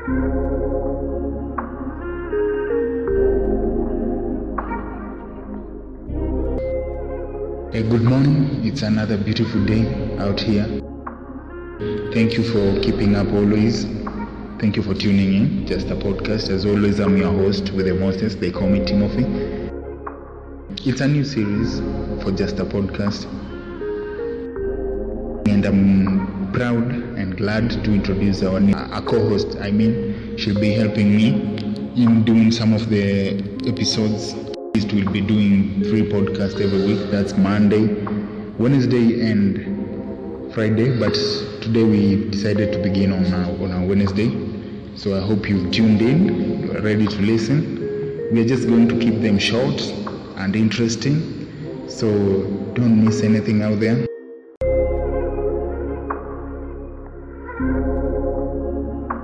Hey, good morning. It's another beautiful day out here. Thank you for keeping up always. Thank you for tuning in. Just a podcast. As always, I'm your host with the Moses. They call me Timothy. It's a new series for Just a Podcast. And I'm proud glad to introduce our new, a co-host. I mean, she'll be helping me in doing some of the episodes. We'll be doing three podcasts every week. That's Monday, Wednesday, and Friday. But today we decided to begin on a, on a Wednesday. So I hope you've tuned in. Ready to listen. We are just going to keep them short and interesting. So don't miss anything out there. Thank you.